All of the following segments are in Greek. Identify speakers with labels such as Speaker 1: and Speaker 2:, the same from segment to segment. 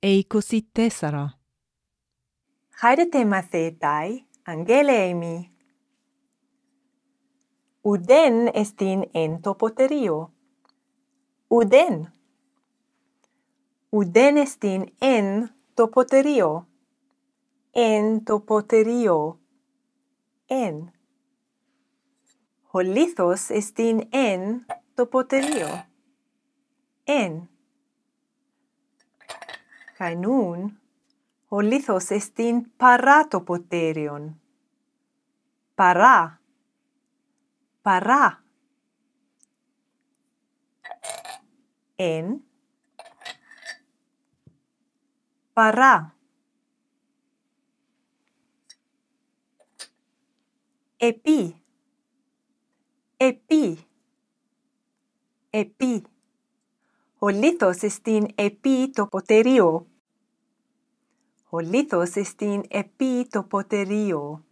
Speaker 1: E
Speaker 2: così tesara. Haidete mathetai, angeleimi. Uden estin ento poterio. Uden. Uden estin en topoterio. En topoterio. En. Εν. Ο λίθος εστίν εν το ποτερίο. Εν. Κανούν, ο λίθος εστίν παρά το ποτερίον. Παρά. Παρά. Εν. Παρά. Επί. Επί. Επί. Ο λίθος εστίν επί το ποτερίο. Ο λίθος εστίν επί το ποτερίο.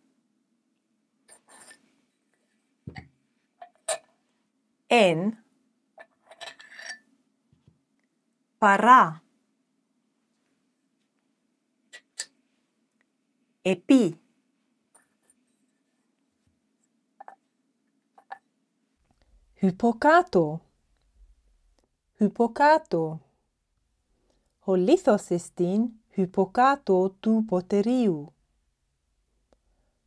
Speaker 2: Εν. Παρά. Επί.
Speaker 1: Hypokátó. Hypokátó. Ο λίθος εστίν hypokátó του ποτερίου.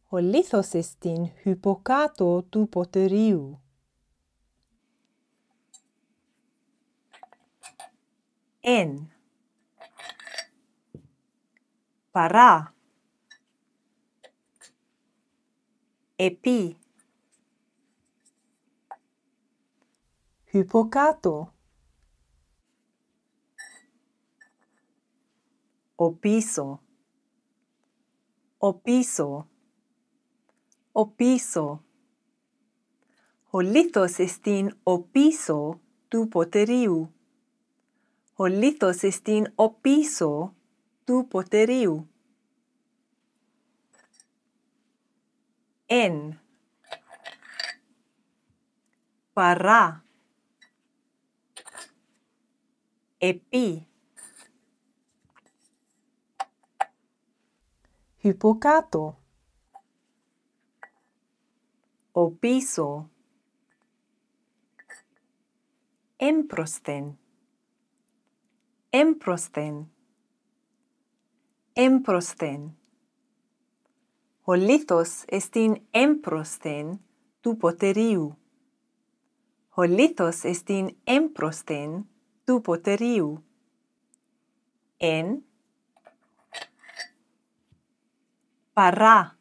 Speaker 1: Ο λίθος εστίν hypokátó του ποτερίου.
Speaker 2: Εν. Παρά. Επί. hypocato opiso opiso opiso Holitos estin opiso tu poteriu. Holitos estin opiso tu poteriu. En. Para. epi hipocato opiso. Emprosten. Emprosten. Emprosten.
Speaker 1: Holitos
Speaker 2: estin emprosten tu poteriu. Holitos estin emprosten du poteriu. En. Para.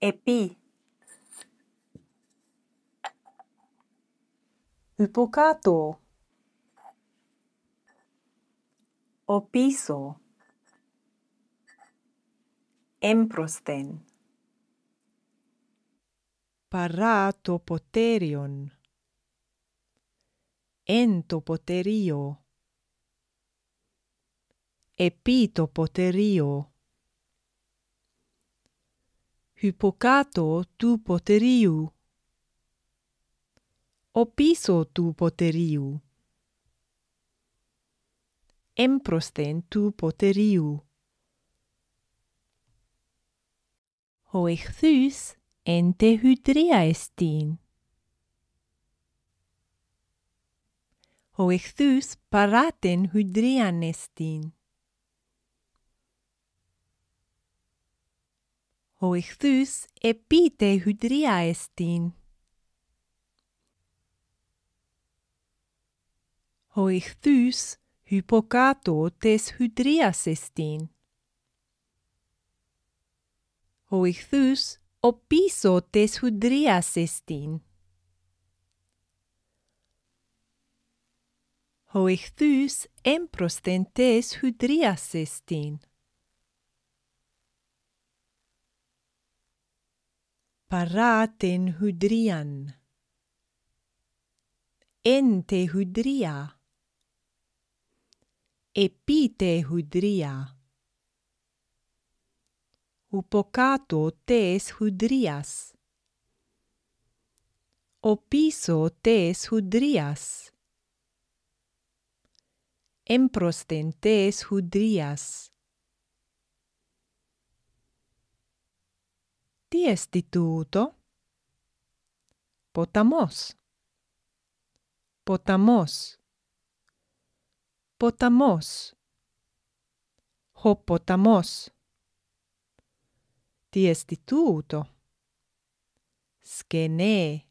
Speaker 2: Epi. Ipocato Opiso. Emprosten. Parato poterion εν
Speaker 1: το ποτερίο, επί το ποτερίο, υποκάτω του ποτερίου, ο πίσω του ποτερίου, εμπροσθεν του ποτερίου. Ο εχθούς εν τε εστίν. ο εχθούς παράτεν την εστίν. Ο εχθούς επίτε χουντρία εστίν. Ο εχθούς υποκάτω τες χουντρίας εστίν. Ο εχθούς ο πίσω της χουντρίας εστίν. Ο εχθούς έμπροσθεν τες χυδρίας εστίν. Παρά την χυδρίαν. Εν τε χυδρία. Επί τε χυδρία. Upocato tes hudrias. Opiso tes hudrias. Emprosten tes hudrias. Τι εστι τούτο; Ποταμός. Ποταμός. Ποταμός. Ο ποταμός. Τι εστι τούτο; Σκενέ.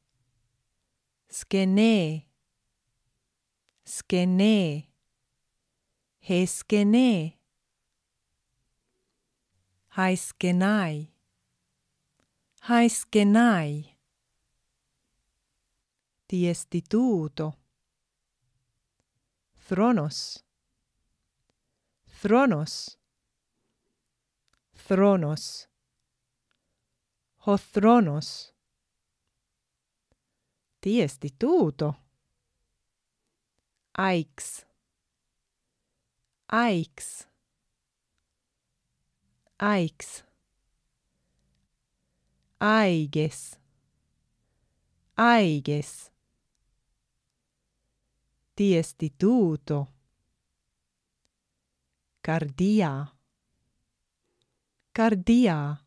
Speaker 1: Σκενέ. Σκενέ. He σκενέ. Χαι σκενάει. Χαι σκενάει. Τι εστι τούτο; Θρόνος. Aix Aix Aiges Ti Tiestituto Cardia. Cardia.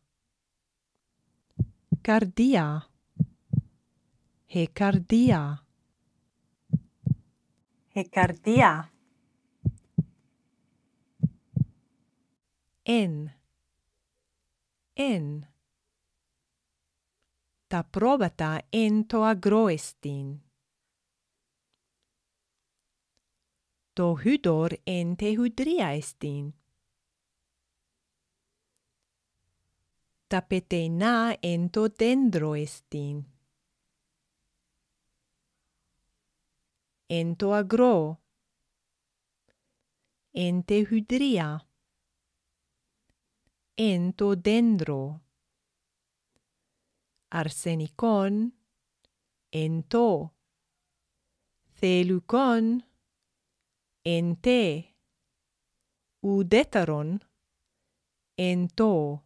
Speaker 1: Cardia. Hecardia Hecardia en, en. Ta probata entoa groestin. To hydor ente hydriaestin.
Speaker 2: Ta petena
Speaker 1: ento dendroestin. Ento agro. Ente hydria. Αγρό εστίν. Το χούδωρ εν τε χουδρία εστίν. Τα πετεινά εν το δέντρο εστίν. Εν το αγρό. Εν τε χουδρία. Εν το δέντρο. Αρσενικόν. Εν το. Θελουκόν. Εν τε. Ουδέτερον. Εν το.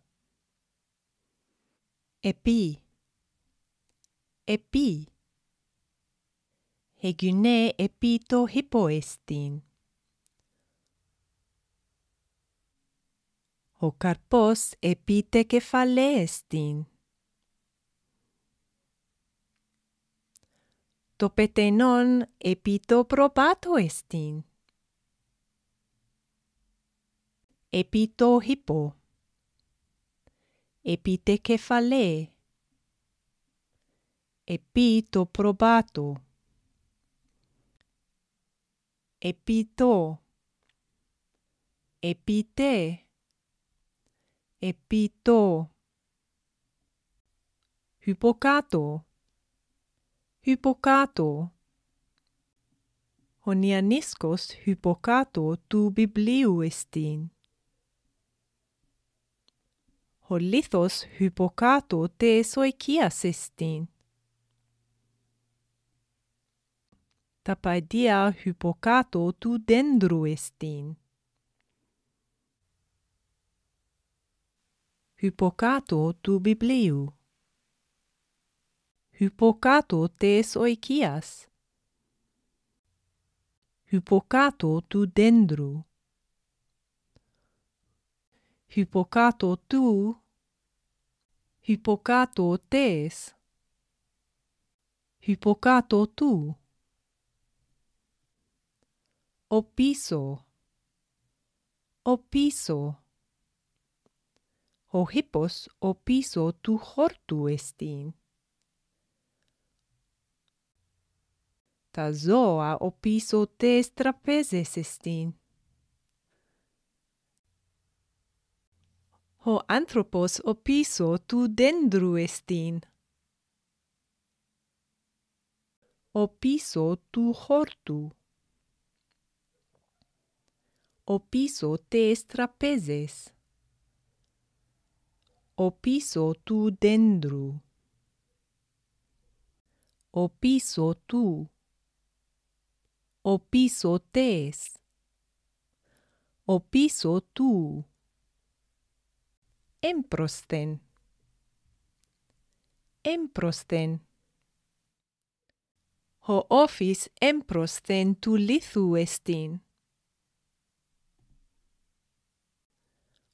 Speaker 1: Επί. Επί. Εγουνέ επί το χίπο Ο καρπός επί τε κεφαλέ εστίν. Το πετενόν επί το προπάτο εστίν. Επί το χίπο. Επί τε κεφαλέ. Επί το προπάτο. Επί το. Επί τε. Επί το. Hypokάτω. Hypokάτω. Ο νιανίσκος hypokάτω του βιβλίου εστίν. Ο λίθος hypokάτω τες οικίας εστίν. Τα παϊδία Hypocato tu bibliu. Hypocato tes oikias. Hypocato tu dendru. Hypocato tu. Hypocato tes. Hypocato tu. Opiso. Opiso. Hypokάτω του. Ο πίσω. Ο πίσω. Ο χίπος ο πίσω του χόρτου εστίν. Τα ζώα ο πίσω τες τραπέζες εστίν. Ο άνθρωπος ο πίσω του δέντρου εστίν. Ο πίσω του χόρτου. Ο πίσω τες τραπέζες. opiso tu dendru, opiso tu, opiso tes, opiso tu, emprosten, emprosten. Ho office emprosten tu lithu estin.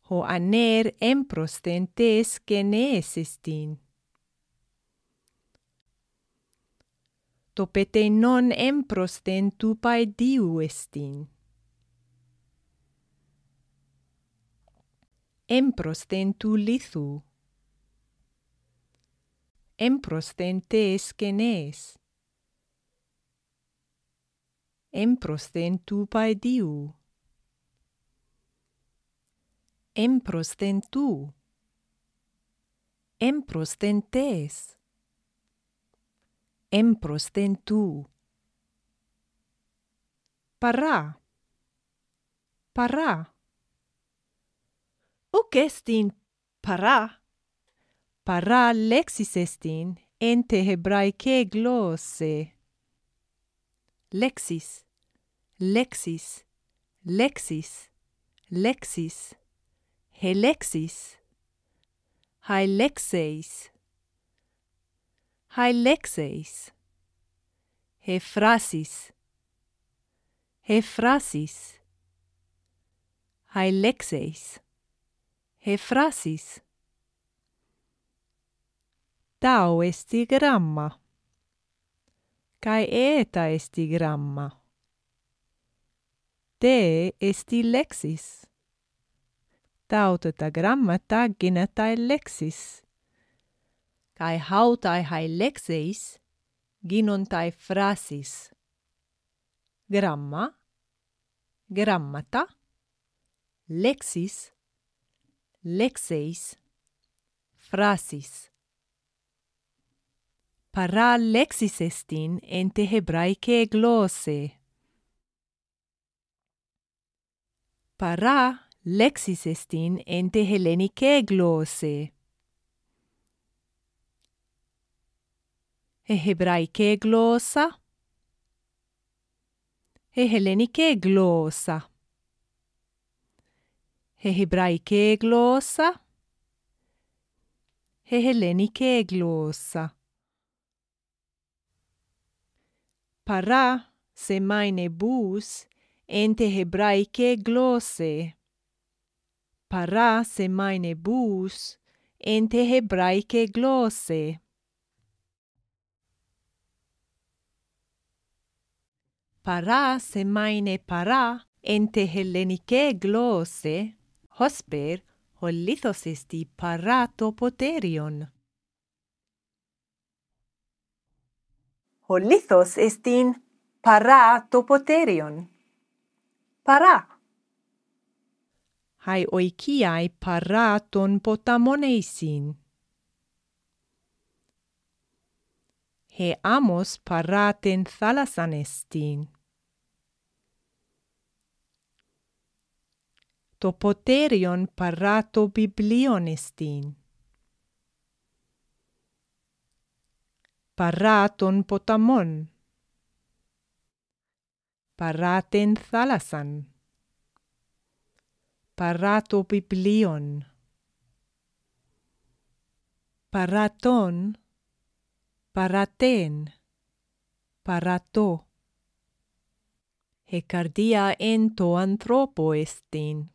Speaker 1: Hoaner emprostentes geneesistin. Topete non emprosten tupai diuestin. Emprosten tu lithu. Emprosten tes genes. Emprosten tupai diu. Του λίθου. Έμπροσθεν τες γενναίες. Έμπροσθεν του παϊδίου. Έμπροσθεν του. Έμπροσθεν τες. Έμπροσθεν του. Παρά. Παρά. Ουκ εστίν παρά. Παρά λέξεις εστίν εν τε εβραϊκέ γλώσσε. Λέξεις. Λέξεις. Λέξεις. Λέξεις. helexis, hylexeis, hylexeis, hefrasis, hefrasis, hylexeis, hefrasis. Tau est gramma, cae eta est gramma. Te est lexis. Tauteta grammatta ginetai leksis. Kai hautai hai lekseis, ginontai frasis. Gramma, grammata, leksis, lekseis, frasis. Para leksis estin ente hebraike glose. Para Παρά λέξεις εστίν εν τε χελενικέ γλώσσε. Ε εβραϊκέ γλώσσα. Ε χελενικέ γλώσσα. Ε εβραϊκέ γλώσσα. Ε χελενικέ γλώσσα. παρά σε μάινεμπούς εν τε εβραϊκέ γλώσσε. Παρά σε μάινεμπούς εν τε εβραϊκέ γλώσσε. Παρά σε μάινε παρά εν τε χελενικέ γλώσσε, χόσπερ ο λίθος εστι παρά το ποτέριον.
Speaker 2: Ο λίθος εστίν παρά το ποτέριον. Παρά.
Speaker 1: hai oikiai paraton potamoneisin. He amos paraten thalasanestin. To poterion parato biblionestin. Paraton potamon. Paraten thalasan. Παρά των ποταμών, παρά την θάλασσαν, παρά το βιβλίον, παρά τον, παρά τεν, παρά το. Η καρδία εν το ανθρώπο εστίν.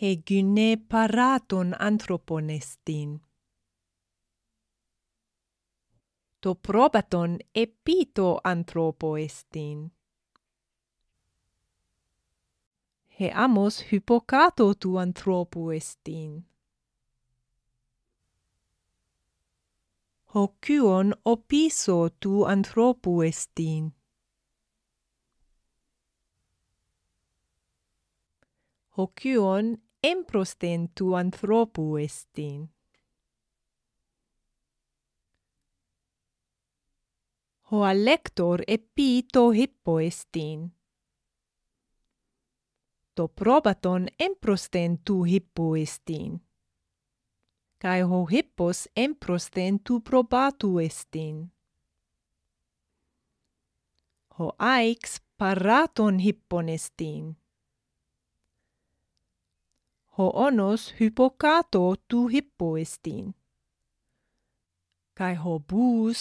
Speaker 1: Εγγυνέ παρά τον άνθρωπον εστίν. το πρόβατον επί το ανθρώπο εστίν. he heamos hypocato tu anthropu estin. Hocion opiso tu anthropu estin. Hocion emprosten tu anthropu estin. Ho alector epito hippo estin. Το χίππο εστίν. Το πρόβατον εμπροσθεν του χίππου εστίν. Καί ο χίππος εμπροσθεν του προβάτου εστίν. Ο άιξ παρά τον χίππον εστίν. ho onos hypokato tu hippo estin. Kai ho bus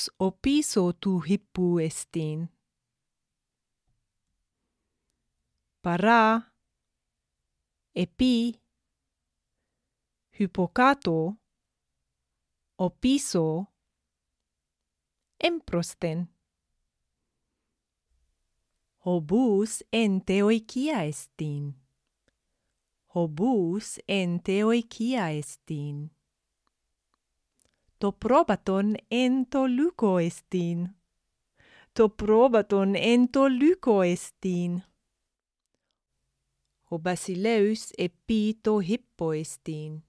Speaker 1: o piso tu hippu estin. Para, epi, hypokato, o piso, emprosten. Hobus ente oikia estin. Hobus ente oikia estin. To probaton ento luko estin. To probaton ento ο βασιλεός επί το hippoεστίν.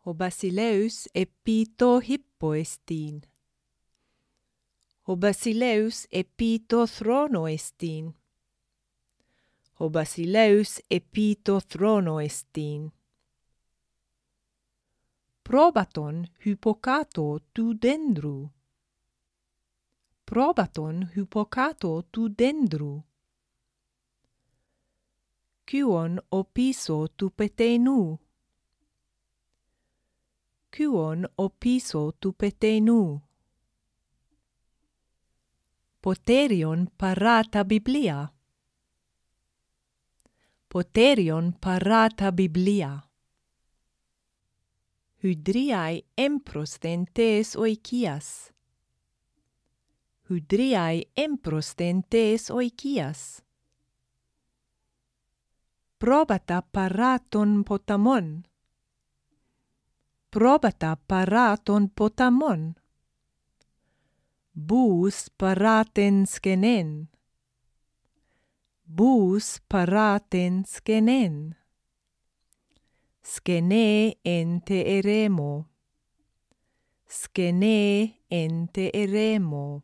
Speaker 1: Ο βασιλεός επί το hippoεστίν. Ο βασιλεός επί το thronoεστίν. Ο βασιλεός επί το thronoεστίν. Προβάτων χυποκάτω του δένδρου. Προβάτων χυποκάτω του δένδρου. Cion opiso tu petenu? Cion opiso tu petenu? Poterion parata Biblia. Poterion parata Biblia. Hydriae emprostentes oikias. Hydriae emprostentes oikias. Probata paraton potamon. Probata paraton potamon. Bus paraten skenen. Bus paraten skenen. Skene ente eremo. Skene ente eremo.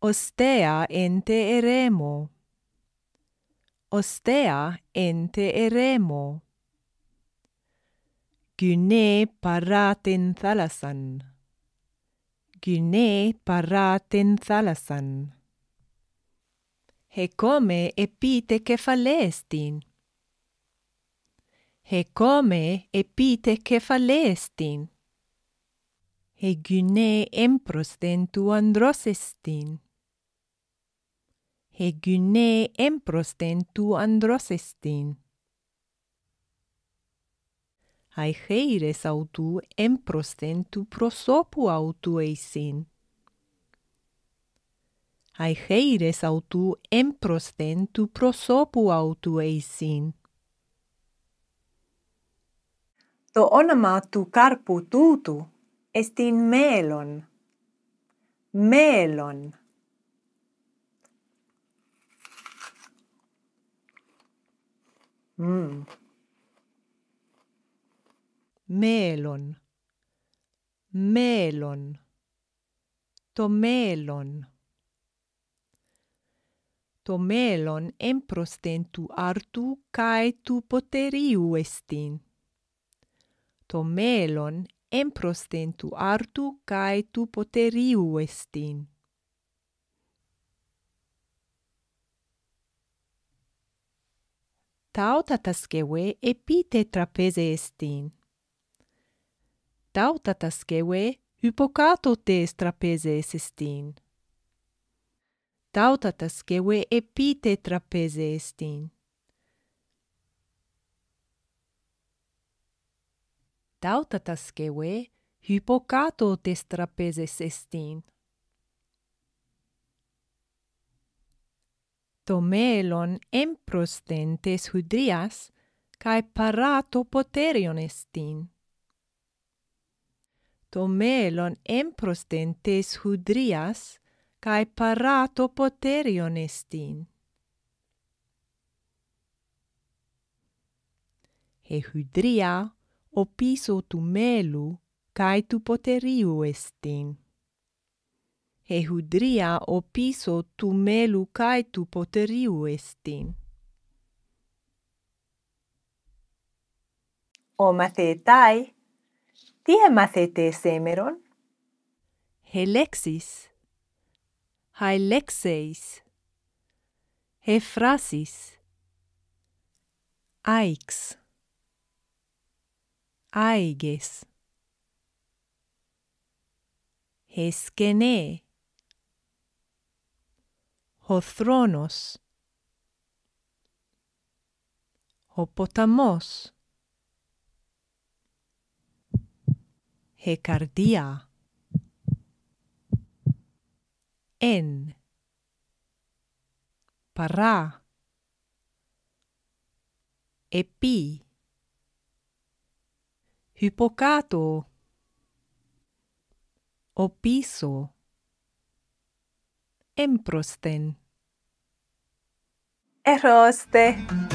Speaker 1: Ostea ente eremo. ostea enteeremo. Güne paraten thalasan. Güne paraten thalassan. He come epite kefalestin. He come epite kefalestin. He gyne emprosten tu androsestin. He gyne emprosten tu androsestin. Ai heires autu emprosten tu prosopu autu eisin. Ai heires autu emprosten tu prosopu autu eisin.
Speaker 2: Το όνομα του κάρπου τούτου εστιν μέλλον. Μέλλον. Μμμ.
Speaker 1: Μέλλον. Μέλλον. Το μέλλον. Το μέλλον εμπροσθεν του άρτου καί του ποτερίου εστιν. Το μέλλον εμπροσθεν του άρτου καί του ποτερίου εστιν. ταύτατασκευε επίτε τραπέζε εστίν. Ταύτατασκευε υποκάτωτε τραπέζες εστίν. Ταύτατασκευε επίτε τραπέζε εστίν. Ταύτατασκευε υποκάτωτε τραπέζες εστίν. to melon emprostentes hudrias, cae parato poterion estin. To melon emprostentes hudrias, cae parato poterion estin. He hudria opiso tu melu, cae tu poteriu estin. εχουδρία οπίσω του μέλου καί του ποτερίου εστίν.
Speaker 2: Ο μαθητάι, τι έμαθετε σήμερον;
Speaker 1: Ελέξεις, αελέξεις, εφράσεις, αίξ, αίγες, εσκενέ. Ο θρόνος. Ο ποταμός. Εκαρδία. Εν. Παρά. Επί. Hypokάτω. Ο πίσω. Emprosten.
Speaker 2: Eroste.